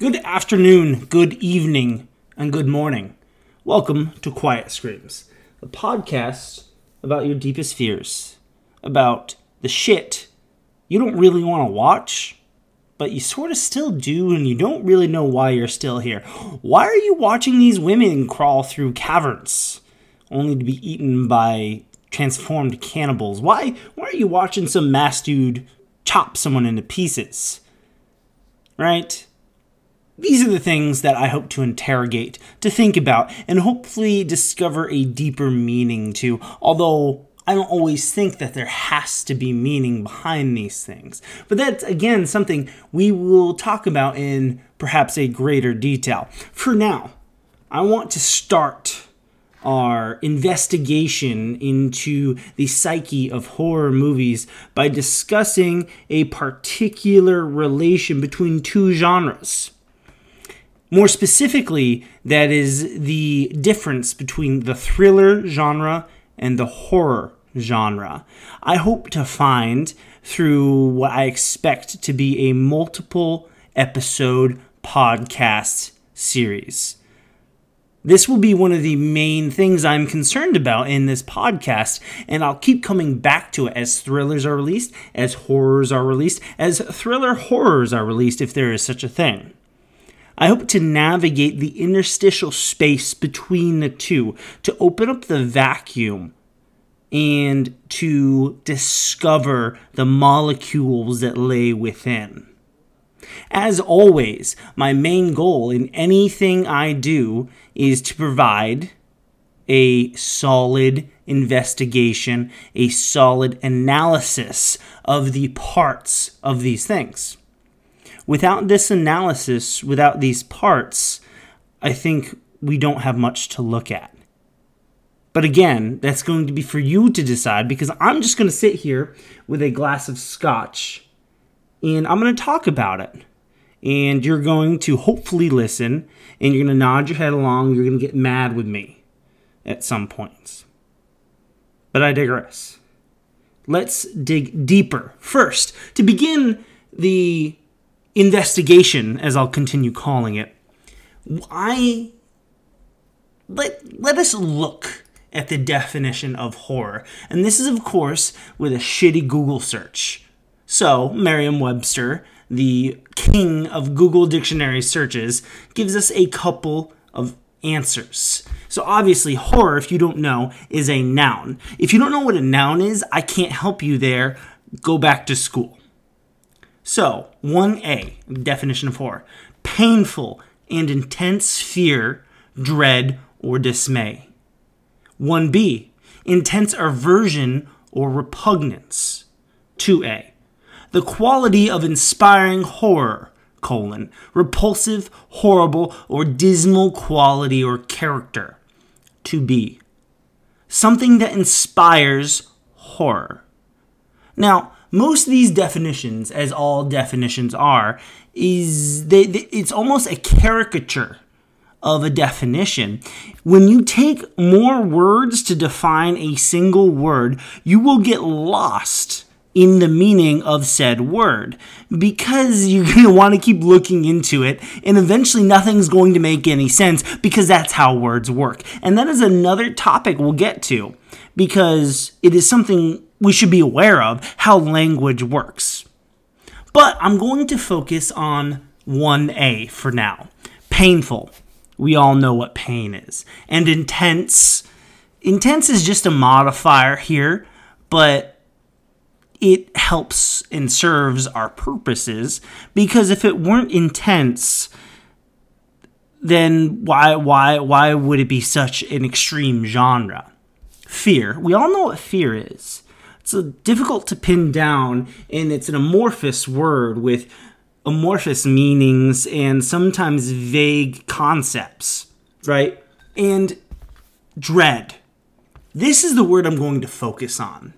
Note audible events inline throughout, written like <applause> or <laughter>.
Good afternoon, good evening, and good morning. Welcome to Quiet Screams, a podcast about your deepest fears, about the shit you don't really want to watch, but you sort of still do, and you don't really know why you're still here. Why are you watching these women crawl through caverns only to be eaten by transformed cannibals? Why, why are you watching some mass dude chop someone into pieces? Right? These are the things that I hope to interrogate, to think about, and hopefully discover a deeper meaning to, although I don't always think that there has to be meaning behind these things. But that's, again, something we will talk about in perhaps a greater detail. For now, I want to start our investigation into the psyche of horror movies by discussing a particular relation between two genres. More specifically, that is the difference between the thriller genre and the horror genre. I hope to find through what I expect to be a multiple episode podcast series. This will be one of the main things I'm concerned about in this podcast, and I'll keep coming back to it as thrillers are released, as horrors are released, as thriller horrors are released, if there is such a thing. I hope to navigate the interstitial space between the two, to open up the vacuum and to discover the molecules that lay within. As always, my main goal in anything I do is to provide a solid investigation, a solid analysis of the parts of these things without this analysis, without these parts, I think we don't have much to look at. But again, that's going to be for you to decide because I'm just going to sit here with a glass of scotch and I'm going to talk about it. And you're going to hopefully listen and you're going to nod your head along. You're going to get mad with me at some points. But I digress. Let's dig deeper. First, to begin the investigation, as I'll continue calling it, I let let us look at the definition of horror. And this is of course with a shitty Google search. So, Merriam-Webster, the king of Google dictionary searches, gives us a couple of answers. So obviously horror if you don't know is a noun. If you don't know what a noun is, I can't help you there. Go back to school. So, 1A, definition of horror painful and intense fear, dread, or dismay. 1B, intense aversion or repugnance. 2A, the quality of inspiring horror, colon, repulsive, horrible, or dismal quality or character. 2B, something that inspires horror. Now, most of these definitions, as all definitions are, is they, they, it's almost a caricature of a definition. When you take more words to define a single word, you will get lost in the meaning of said word because you're going <laughs> to want to keep looking into it and eventually nothing's going to make any sense because that's how words work. And that is another topic we'll get to because it is something we should be aware of how language works. But I'm going to focus on 1A for now. Painful. We all know what pain is. And intense. Intense is just a modifier here, but it helps and serves our purposes because if it weren't intense, then why why why would it be such an extreme genre? Fear. We all know what fear is it's difficult to pin down, and it's an amorphous word with amorphous meanings and sometimes vague concepts, right? And dread. This is the word I'm going to focus on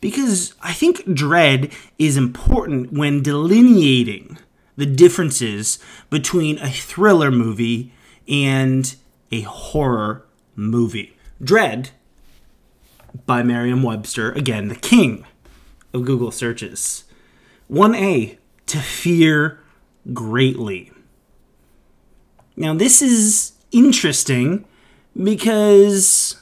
because I think dread is important when delineating the differences between a thriller movie and a horror movie. Dread by Merriam Webster, again, the king of Google searches. 1A, to fear greatly. Now, this is interesting because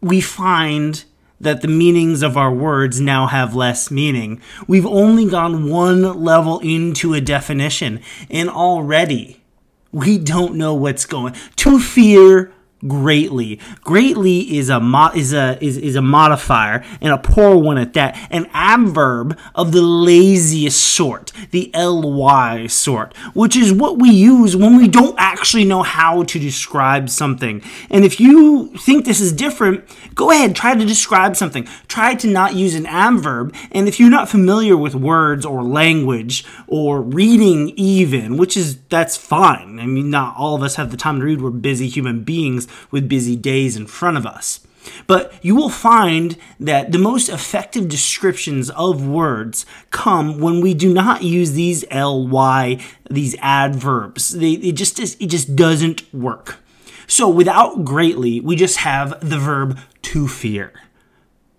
we find that the meanings of our words now have less meaning. We've only gone one level into a definition, and already we don't know what's going. To fear greatly. Greatly is a mo- is a is, is a modifier and a poor one at that. An adverb of the laziest sort, the ly sort, which is what we use when we don't actually know how to describe something. And if you think this is different, go ahead, try to describe something. Try to not use an adverb. And if you're not familiar with words or language or reading even, which is that's fine. I mean, not all of us have the time to read. We're busy human beings with busy days in front of us. But you will find that the most effective descriptions of words come when we do not use these ly, these adverbs. They, it just it just doesn't work. So without greatly, we just have the verb to fear,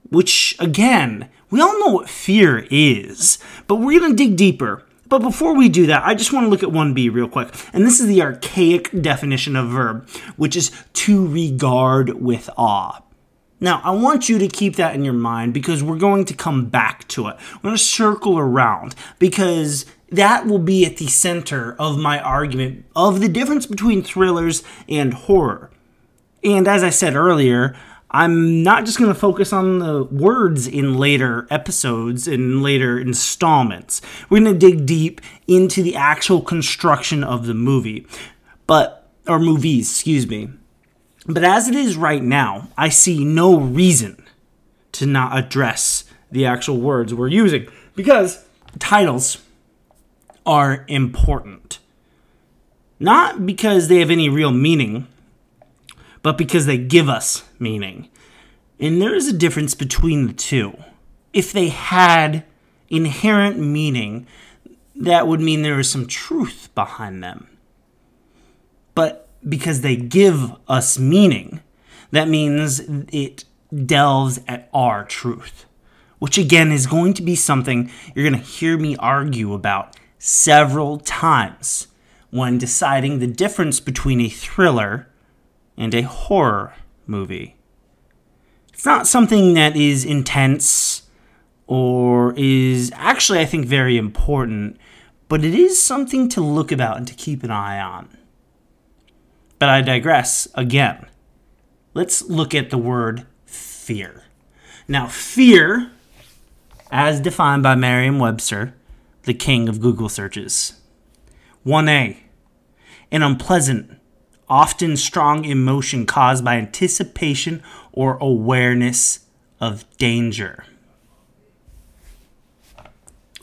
which again, we all know what fear is, but we're going to dig deeper but before we do that, I just want to look at 1b real quick. And this is the archaic definition of verb, which is to regard with awe. Now, I want you to keep that in your mind because we're going to come back to it. We're going to circle around because that will be at the center of my argument of the difference between thrillers and horror. And as I said earlier, I'm not just going to focus on the words in later episodes and later installments. We're going to dig deep into the actual construction of the movie, but or movies, excuse me. But as it is right now, I see no reason to not address the actual words we're using because titles are important. Not because they have any real meaning, but because they give us meaning. And there is a difference between the two. If they had inherent meaning, that would mean there is some truth behind them. But because they give us meaning, that means it delves at our truth, which again is going to be something you're going to hear me argue about several times when deciding the difference between a thriller and a horror movie. It's not something that is intense or is actually, I think, very important, but it is something to look about and to keep an eye on. But I digress again. Let's look at the word fear. Now, fear, as defined by Merriam Webster, the king of Google searches. 1a, an unpleasant often strong emotion caused by anticipation or awareness of danger.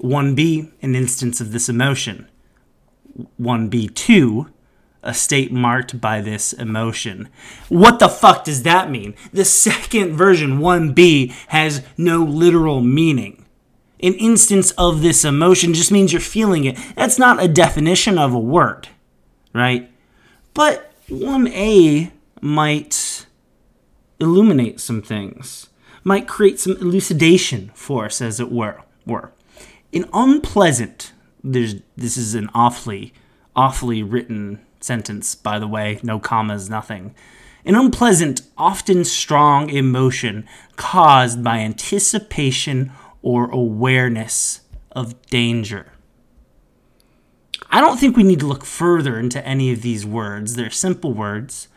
1b, an instance of this emotion. 1b2, a state marked by this emotion. What the fuck does that mean? The second version, 1b, has no literal meaning. An instance of this emotion just means you're feeling it. That's not a definition of a word, right? But 1A might illuminate some things, might create some elucidation for us, as it were. were. In unpleasant, there's, this is an awfully, awfully written sentence, by the way, no commas, nothing. An unpleasant, often strong emotion caused by anticipation or awareness of danger. I don't think we need to look further into any of these words. They're simple words.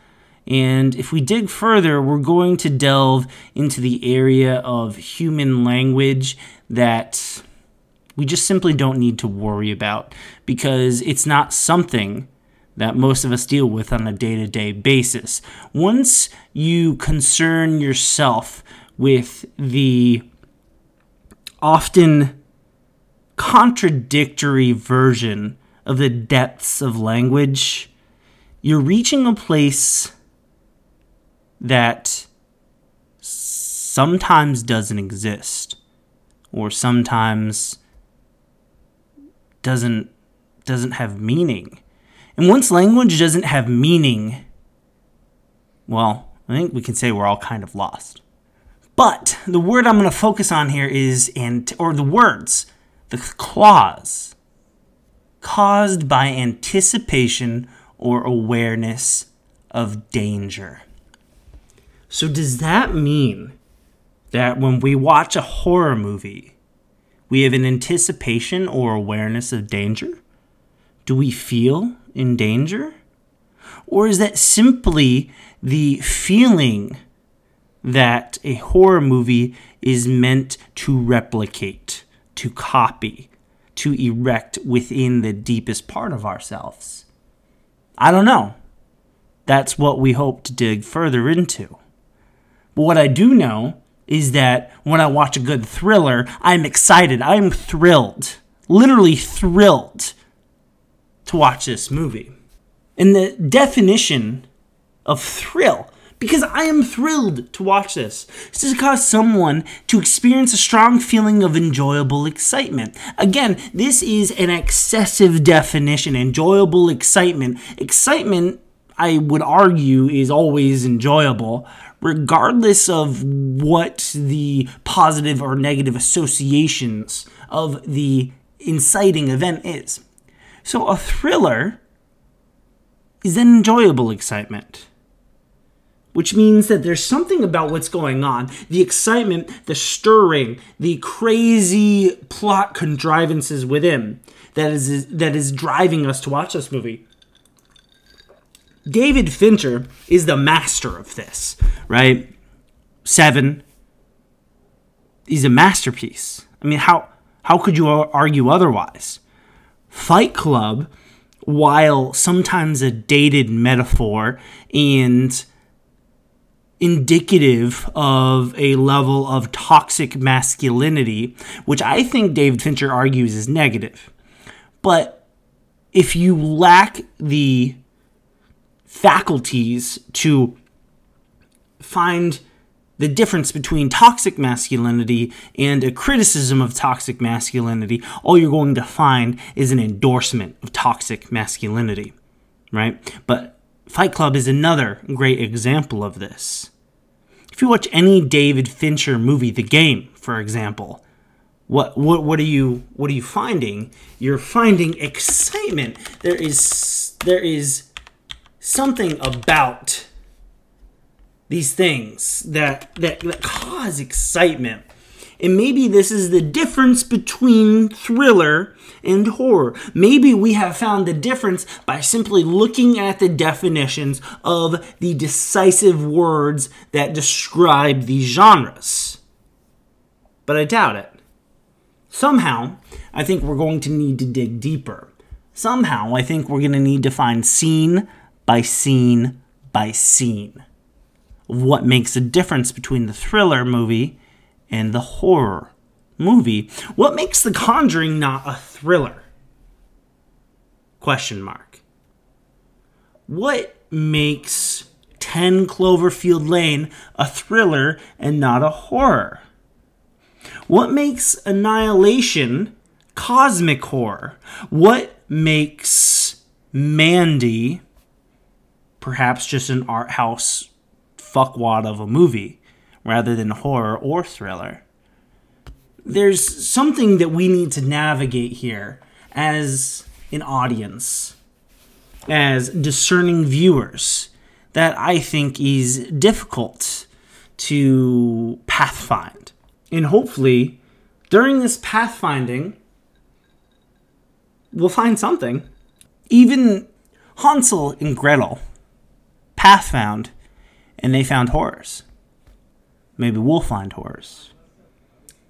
And if we dig further, we're going to delve into the area of human language that we just simply don't need to worry about because it's not something that most of us deal with on a day to day basis. Once you concern yourself with the often contradictory version of the depths of language, you're reaching a place that sometimes doesn't exist or sometimes doesn't doesn't have meaning. And once language doesn't have meaning, well, I think we can say we're all kind of lost. But the word I'm going to focus on here is and or the words, the clause caused by anticipation or awareness of danger. So, does that mean that when we watch a horror movie, we have an anticipation or awareness of danger? Do we feel in danger? Or is that simply the feeling that a horror movie is meant to replicate, to copy, to erect within the deepest part of ourselves? I don't know. That's what we hope to dig further into. But what I do know is that when I watch a good thriller, I'm excited. I'm thrilled. Literally thrilled to watch this movie. And the definition of thrill because I am thrilled to watch this. This has caused someone to experience a strong feeling of enjoyable excitement. Again, this is an excessive definition. Enjoyable excitement. Excitement, I would argue, is always enjoyable, regardless of what the positive or negative associations of the inciting event is. So a thriller is an enjoyable excitement which means that there's something about what's going on the excitement, the stirring, the crazy plot contrivances within that is that is driving us to watch this movie. David Fincher is the master of this, right? Seven. He's a masterpiece. I mean, how how could you argue otherwise? Fight Club, while sometimes a dated metaphor and indicative of a level of toxic masculinity, which I think David Fincher argues is negative. But if you lack the faculties to find the difference between toxic masculinity and a criticism of toxic masculinity, all you're going to find is an endorsement of toxic masculinity, right? But Fight Club is another great example of this. If you watch any David Fincher movie, The Game, for example, what what what are you what are you finding? You're finding excitement. There is there is something about these things that that, that cause excitement. And maybe this is the difference between thriller and horror. Maybe we have found the difference by simply looking at the definitions of the decisive words that describe these genres. But I doubt it. Somehow, I think we're going to need to dig deeper. Somehow, I think we're going to need to find scene by scene by scene what makes a difference between the thriller movie and the horror movie. What makes The Conjuring not a thriller? Question mark. What makes 10 Cloverfield Lane a thriller and not a horror? What makes Annihilation cosmic horror? What makes Mandy perhaps just an art house fuckwad of a movie? Rather than horror or thriller. There's something that we need to navigate here as an audience, as discerning viewers, that I think is difficult to pathfind. And hopefully, during this pathfinding, we'll find something. Even Hansel and Gretel pathfound, and they found horrors. Maybe we'll find horrors.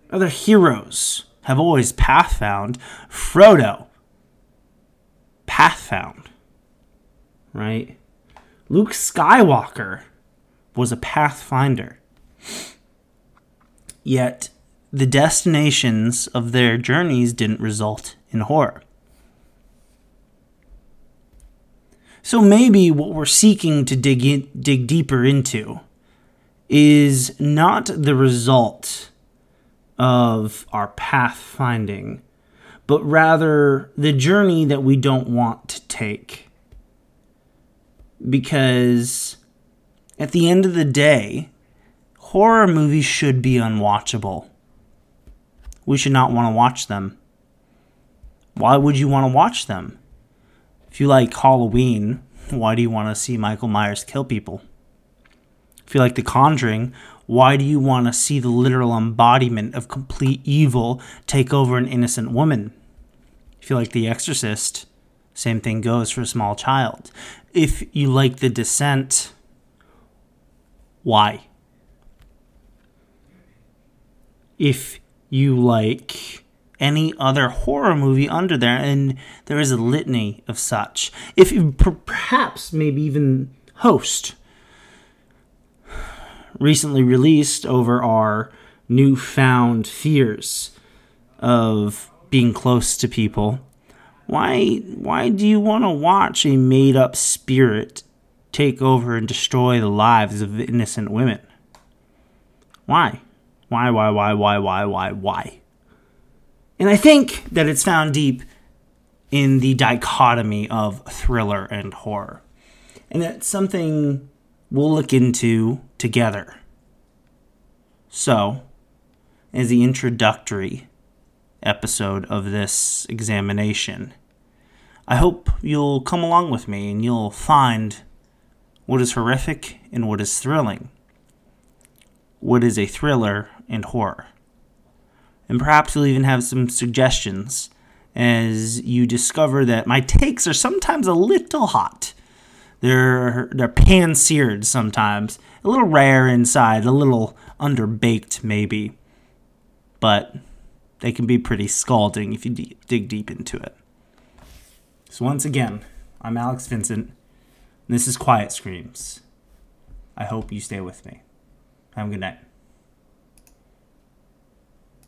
Other heroes have always path found. Frodo, path found. Right? Luke Skywalker was a pathfinder. Yet the destinations of their journeys didn't result in horror. So maybe what we're seeking to dig in, dig deeper into is not the result of our pathfinding, but rather the journey that we don't want to take. Because at the end of the day, horror movies should be unwatchable. We should not want to watch them. why would you want to watch them? If you like Halloween, why do you want to see Michael Myers kill people? If you like The Conjuring, why do you want to see the literal embodiment of complete evil take over an innocent woman? If you like The Exorcist, same thing goes for a small child. If you like The Descent, why? If you like any other horror movie under there, and there is a litany of such. If you perhaps maybe even Host, recently released over our newfound fears of being close to people. Why why do you want to watch a made up spirit take over and destroy the lives of innocent women? Why? Why, why, why, why, why, why, why? And I think that it's found deep in the dichotomy of thriller and horror. And that's something we'll look into together. So, as the introductory episode of this examination, I hope you'll come along with me and you'll find what is horrific and what is thrilling, what is a thriller and horror. And perhaps you'll even have some suggestions as you discover that my takes are sometimes a little hot. They're they're pan seared sometimes, a little rare inside, a little underbaked maybe, but they can be pretty scalding if you dig deep into it. So once again, I'm Alex Vincent. This is Quiet Screams. I hope you stay with me. Have a good night.